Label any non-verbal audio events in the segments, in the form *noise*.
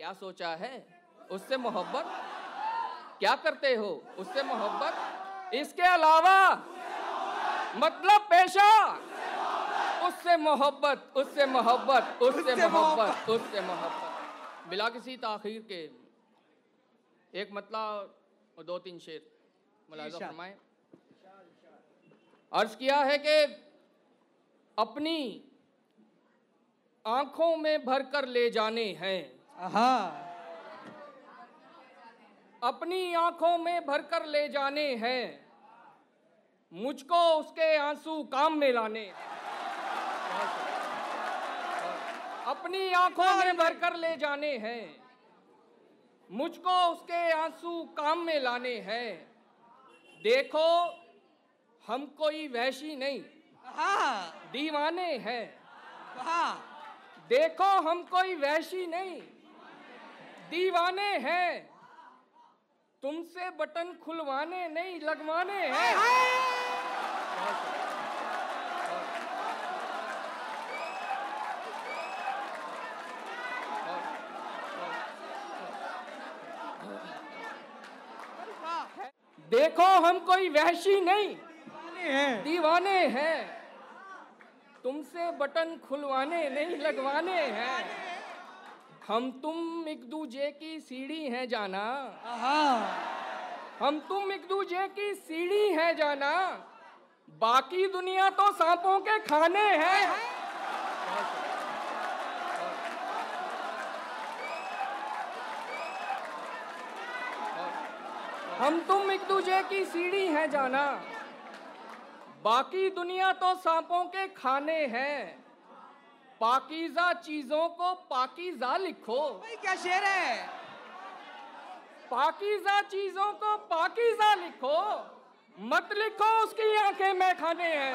क्या सोचा है? उससे मोहब्बत? क्या करते हो? उससे मोहब्बत? इसके अलावा? मतलब पेशा? उससे मोहब्बत उससे मोहब्बत उससे मोहब्बत उससे मोहब्बत। बिला किसी ताखीर के? एक मतलब और दो तीन शेर। मुलाजा फरमाए। अर्ज़ किया है कि अपनी आँखों में भर कर ले जाने हैं। हाँ। अपनी आँखों में भरकर ले जाने हैं। मुझको उसके आँसू काम में लाने अपनी आँखों में भरकर ले जाने हैं। मुझको उसके आँसू काम में लाने हैं। देखो हम कोई वैशी नहीं। हाँ। दीवाने हैं। हाँ। देखो हम कोई वैशी नहीं। दीवाने हैं। तुमसे बटन खुलवाने नहीं, लगवाने हैं। देखो, हम कोई वहशी नहीं। दीवाने हैं। तुमसे बटन खुलवाने नहीं, लगवाने हैं। हम तुम एक दूजे की सीढ़ी है जाना। हम तुम एक दूजे की सीढ़ी हैं जाना। बाकी दुनिया तो सांपों के खाने हैं। हम तुम एक दूजे की सीढ़ी है जाना। बाकी दुनिया तो सांपों के खाने हैं। पाकीजा चीज़ों को पाकिजा लिखो। भाई क्या शेर है? पाकिजा चीज़ों को पाकिजा लिखो। मत लिखो उसकी आँखें में खाने हैं।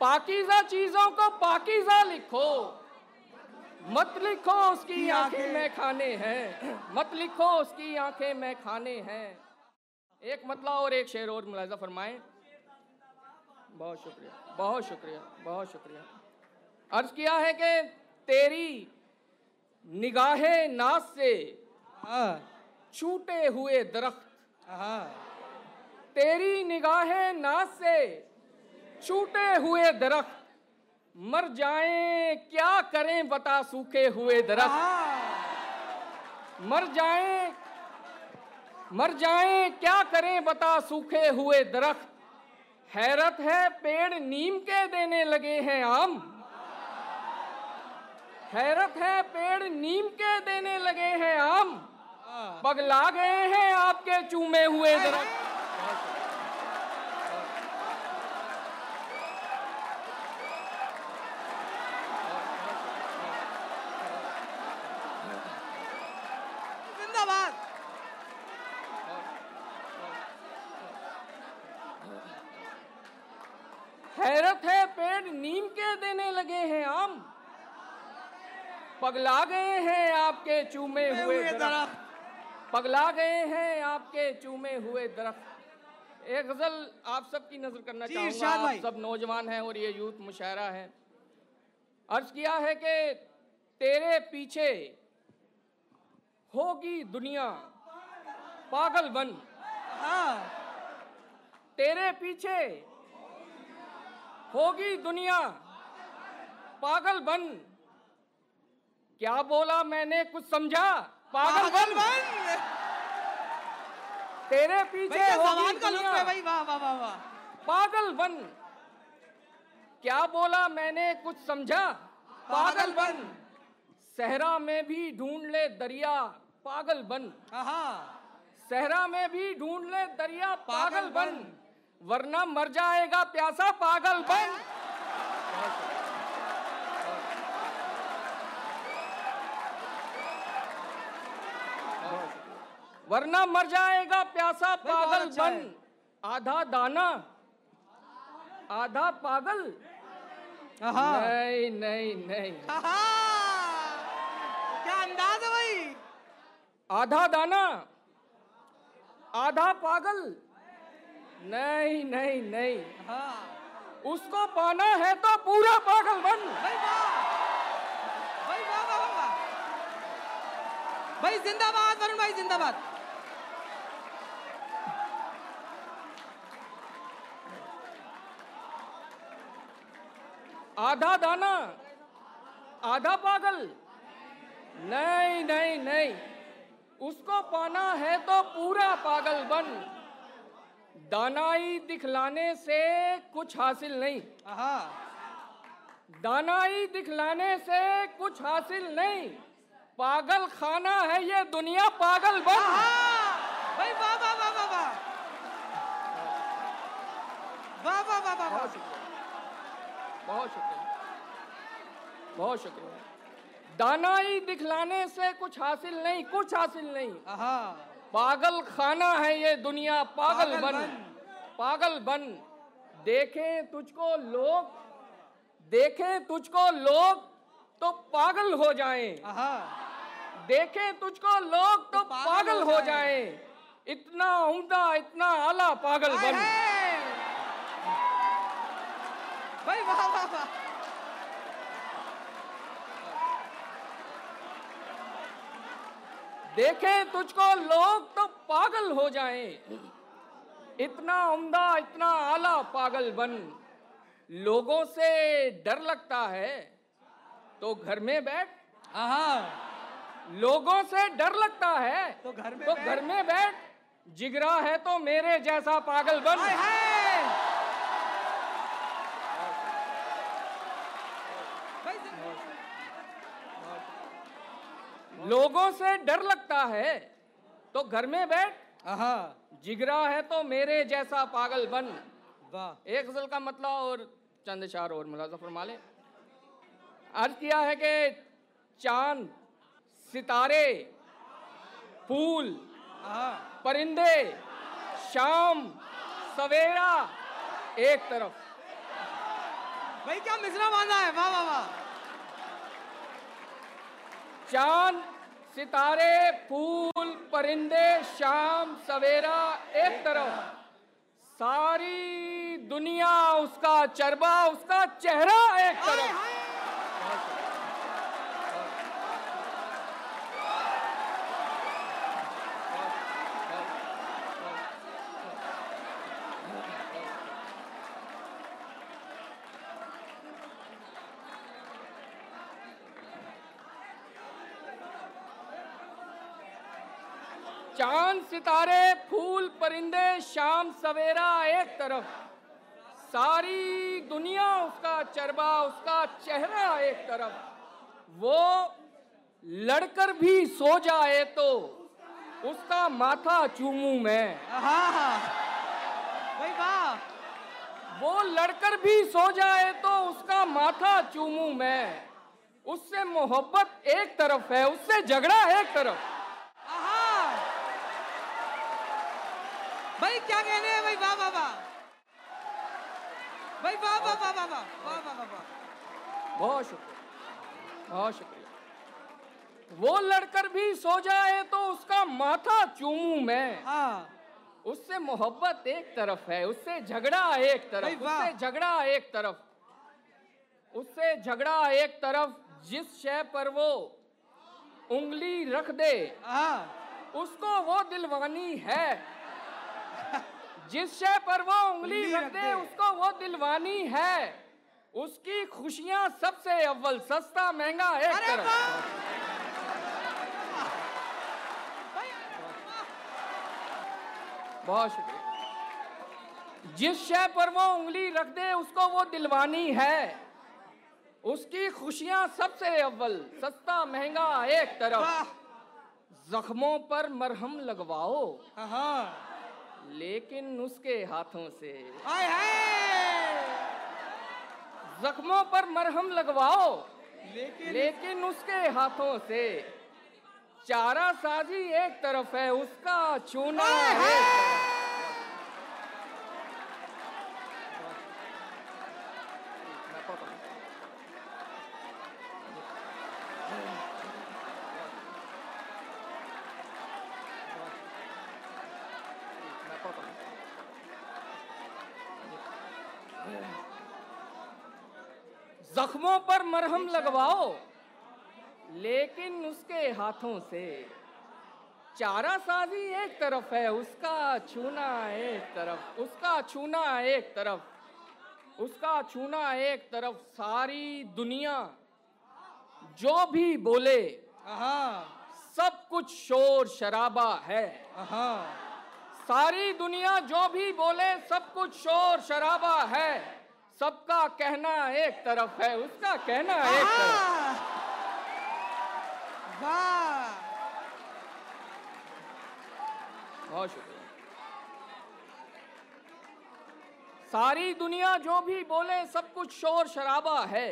पाकिजा चीज़ों को पाकिजा लिखो। मत लिखो उसकी आँखें में खाने हैं। मत लिखो उसकी आँखें में खाने हैं। एक मतला और एक शेर और मुलाजा फरमाएँ। बहुत शुक्रिया बहुत शुक्रिया बहुत शुक्रिया। अर्ज़ किया है कि तेरी निगाहें नाज से हाँ। छूटे हुए दरख्त। हाँ। तेरी निगाहें नाज से छूटे हुए दरख्त। मर जाएँ क्या करें बता सूखे हुए दरख्त? मर जाएँ मर जाएँ क्या करें बता सूखे हुए दरख्त? हैरत है पेड़ नीम के देने लगे हैं आम। हैरत है पेड़ नीम के देने लगे हैं आम। पगला गए हैं आपके चूमे हुए दरख्त जिंदाबाद हैरत है पेड़ नीम के देने लगे हैं आम पगला गए हैं आपके चूमे हुए दरख्त। पगला गए हैं आपके चूमे हुए दरख्त। एक गज़ल आप सबकी नज़र करना चाहूँगा। आप सब नौजवान हैं और ये यूथ मुशायरा है। अर्ज़ किया है कि तेरे पीछे होगी दुनिया पागल बन। हाँ। तेरे पीछे होगी दुनिया पागल बन। क्या बोला मैंने? कुछ समझा? पागल बन। बन। तेरे पीछे क्या का लुत्फ है भाई? वाह वाह वाह वाह। पागल बन। क्या बोला मैंने? कुछ समझा? पागल बन। सहरा में भी ढूंढ ले दरिया पागल बन। सहरा में भी ढूंढ ले दरिया पागल बन। वरना मर जाएगा प्यासा पागल बन। वरना मर जाएगा प्यासा पागल अच्छा बन। आधा दाना। आधा पागल। नहीं नहीं नहीं। क्या अंदाज है भाई? आधा दाना। आधा पागल। नहीं नहीं नहीं। हाँ उसको पाना है तो पूरा पागल बन। भाई भाई जिंदाबाद वरुण भाई जिंदाबाद। आधा दाना आधा पागल। नहीं नहीं नहीं। उसको पाना है तो पूरा पागल बन। दानाई दिखलाने से कुछ हासिल नहीं। दानाई दिखलाने से कुछ हासिल नहीं। पागल खाना है ये दुनिया पागल बन। भाई वाह वाह वाह वाह वाह। वाह वाह वाह वाह वाह। बहुत शुक्रिया। बहुत शुक्रिया। दानाई दिखलाने से कुछ हासिल नहीं कुछ हासिल नहीं। पागल खाना है ये दुनिया पागल, पागल बन। बन। पागल बन। देखें तुझको लोग देखें तुझको लोग तो पागल हो जाएँ। देखें तुझको लोग तो पागल पागल हो जाएँ। इतना उम्दा इतना आला पागल बन। भाई वाह वाह वाह। देखें तुझको लोग तो पागल हो जाएँ। इतना उम्दा इतना आला पागल बन। लोगों से डर लगता है। तो घर में बैठ। हाँ लोगों से डर लगता है। तो घर में तो बैठ। घर में बैठ। जिगरा है तो मेरे जैसा पागल बन। हाय हाय भाई जिंदाबाद। लोगों से डर लगता है तो घर में बैठ। जिगरा है तो मेरे जैसा पागल बन। वाह। एक गज़ल का मतलब और चंद चार और मुलाजा फरमा ले। अर्ज़ किया है कि चाँद सितारे फूल परिंदे शाम सवेरा एक तरफ़। भाई क्या मिश्रा बांधा है? वाह वाह वाह। चाँद सितारे, फूल, परिंदे, शाम, सवेरा, एक तरफ़। सारी दुनिया, उसका चरबा, उसका चेहरा एक तरफ़। चाँद सितारे फूल परिंदे शाम सवेरा एक तरफ़। सारी दुनिया उसका चरबा उसका चेहरा एक तरफ़। वो लड़कर भी सो जाए तो उसका माथा चूमू मैं। भाई वाह वो लड़कर भी सो जाए तो उसका माथा चूमू मैं। उससे मोहब्बत एक तरफ़ है उससे झगड़ा एक तरफ़ आहा भाई क्या कहने हैं भाई वाह वाह वाह भाई वाह वाह वाह वाह वाह वाह वाह बहुत शुक्रिया बहुत शुक्रिया वो लड़कर भी सो जाए तो उसका माथा चूमू मैं हाँ उससे मोहब्बत एक तरफ़ है उससे झगड़ा एक तरफ़ उससे झगड़ा एक तरफ़ उससे झगड़ा एक तरफ़ जिस शय पर वो उंगली रख दे हाँ उसको वो दिलवानी है जिस शय पर वो उंगली रख दे। उसको वो दिलवानी है। उसकी खुशियाँ सबसे अव्वल सस्ता महँगा एक तरफ़। बहुत शुक्रिया। जिस शय पर वो उंगली रख दे उसको वो दिलवानी है। उसकी खुशियाँ सबसे अव्वल सस्ता महँगा एक तरफ़। जख्मों पर मरहम लगवाओ। हाँ। लेकिन उसके हाथों से। आए हाय। जख्मों पर मरहम लगवाओ। लेकिन लेकिन उसके हाथों से। चारा साजी एक तरफ़ है उसका चूना हाय। जख्मों पर मरहम लगवाओ लेकिन उसके हाथों से चारा साजी एक तरफ़ है उसका छूना एक तरफ़ उसका छूना एक तरफ़ उसका छूना एक तरफ़ सारी दुनिया जो भी बोले सब कुछ शोर शराबा है। सारी दुनिया जो भी बोले सब कुछ शोर शराबा है। सबका कहना एक तरफ़ है उसका कहना एक तरफ़। वाह! बहुत शुक्रिया। सारी दुनिया जो भी बोले सब कुछ शोर शराबा है।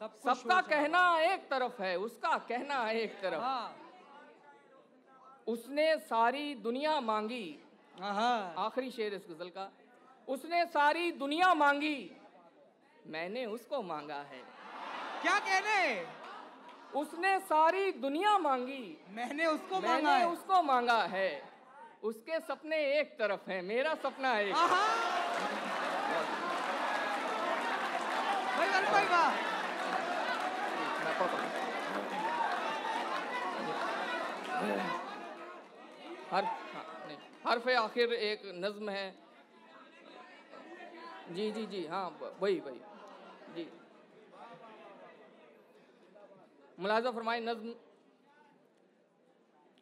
सब सबका कहना एक तरफ़ है उसका कहना एक तरफ़। हाँ उसने सारी दुनिया मांगी। आखिरी शेर इस गज़ल का। उसने सारी दुनिया मांगी। मैंने उसको मांगा है। क्या कहने? उसने सारी दुनिया मांगी। मैंने उसको मांगा मैंने है। उसको मांगा है। उसके सपने एक तरफ़ है मेरा सपना एक। हूँ। हर हाँ, हरफ आखिर एक नज्म है। जी जी जी हाँ वही वही जी। मुलाजा फरमाए नज्म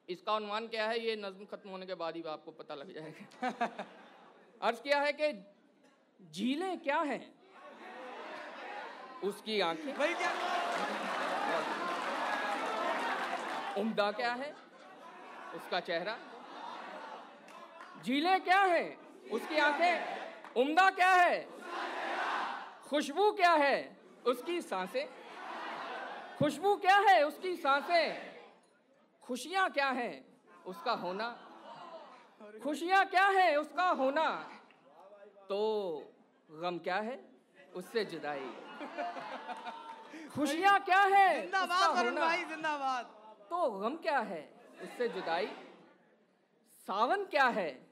इसका अनुमान क्या है? ये नज्म खत्म होने के बाद ही आपको पता लग जाएगा। *laughs* अर्ज़ किया है कि झीलें क्या हैं? उसकी आँखें। उम्दा क्या है? उसका चेहरा। झीलें क्या है? उसकी आँखें। उम्दा क्या है? खुशबू क्या है? उसकी साँसें। खुशबू क्या है? उसकी साँसें। खुशियाँ क्या हैं? उसका होना। खुशियाँ क्या है? उसका होना। तो गम क्या है? उससे जुदाई। खुशियाँ क्या है? जिंदाबाद भाई जिंदाबाद। तो गम क्या है? उससे जुदाई। सावन क्या है?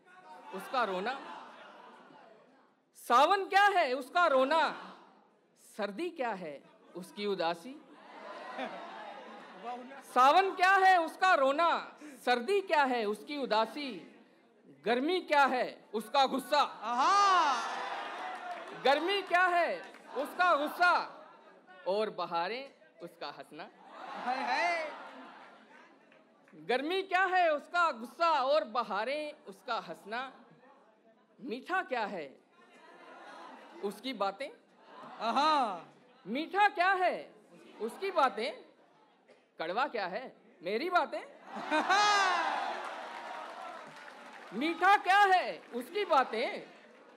उसका रोना। सावन क्या है? उसका रोना। सर्दी क्या है? उसकी उदासी। सावन क्या है? उसका रोना। सर्दी क्या है? उसकी उदासी। गर्मी क्या है? उसका गुस्सा। गर्मी क्या है? उसका गुस्सा। और बहारें उसका हंसना। गर्मी क्या है? उसका गुस्सा। और बहारें उसका हंसना। मीठा क्या है? उसकी बातें? आहा मीठा क्या है? उसकी बातें? कड़वा क्या है? मेरी बातें? *laughs* मीठा क्या है? उसकी बातें?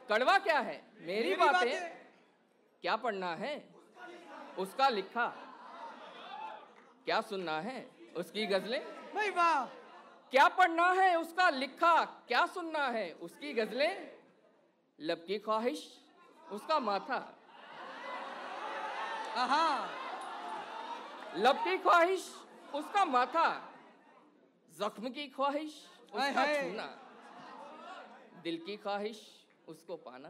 कड़वा क्या है? मेरी बातें। क्या पढ़ना है? उसका लिखा। क्या सुनना है? उसकी गजलें? भाई वाह। क्या पढ़ना है? उसका लिखा। क्या सुनना है? उसकी गजलें? लब की ख्वाहिश। उसका माथा। आहा। लब की ख्वाहिश उसका माथा। जख्म की ख्वाहिश उसका छूना। दिल की ख्वाहिश उसको पाना।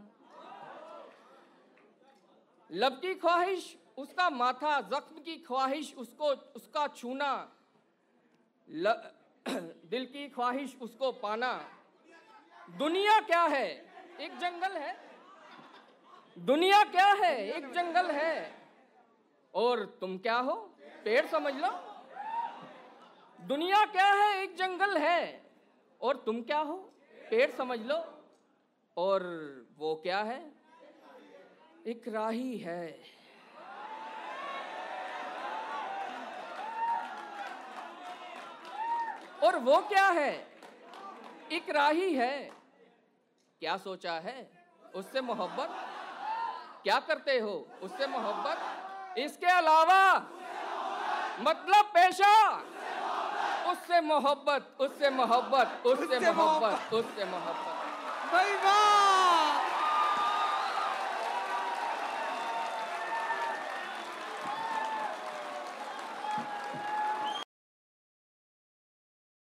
लब की ख्वाहिश उसका माथा। जख्म की ख्वाहिश उसको उसका छूना। ल, *clears throat* दिल की ख्वाहिश उसको पाना। दुनिया क्या है? एक जंगल है। दुनिया क्या है? एक जंगल है। और तुम क्या हो? पेड़ समझ लो। दुनिया क्या है? एक जंगल है। और तुम क्या हो? पेड़ समझ लो। और वो क्या है? एक राही है। और वो क्या है? एक राही है। क्या सोचा है? उससे मोहब्बत? क्या करते हो? उससे मोहब्बत? इसके अलावा? मतलब पेशा? उससे मोहब्बत उससे मोहब्बत उससे मोहब्बत। उससे मोहब्बत। भाई वाह!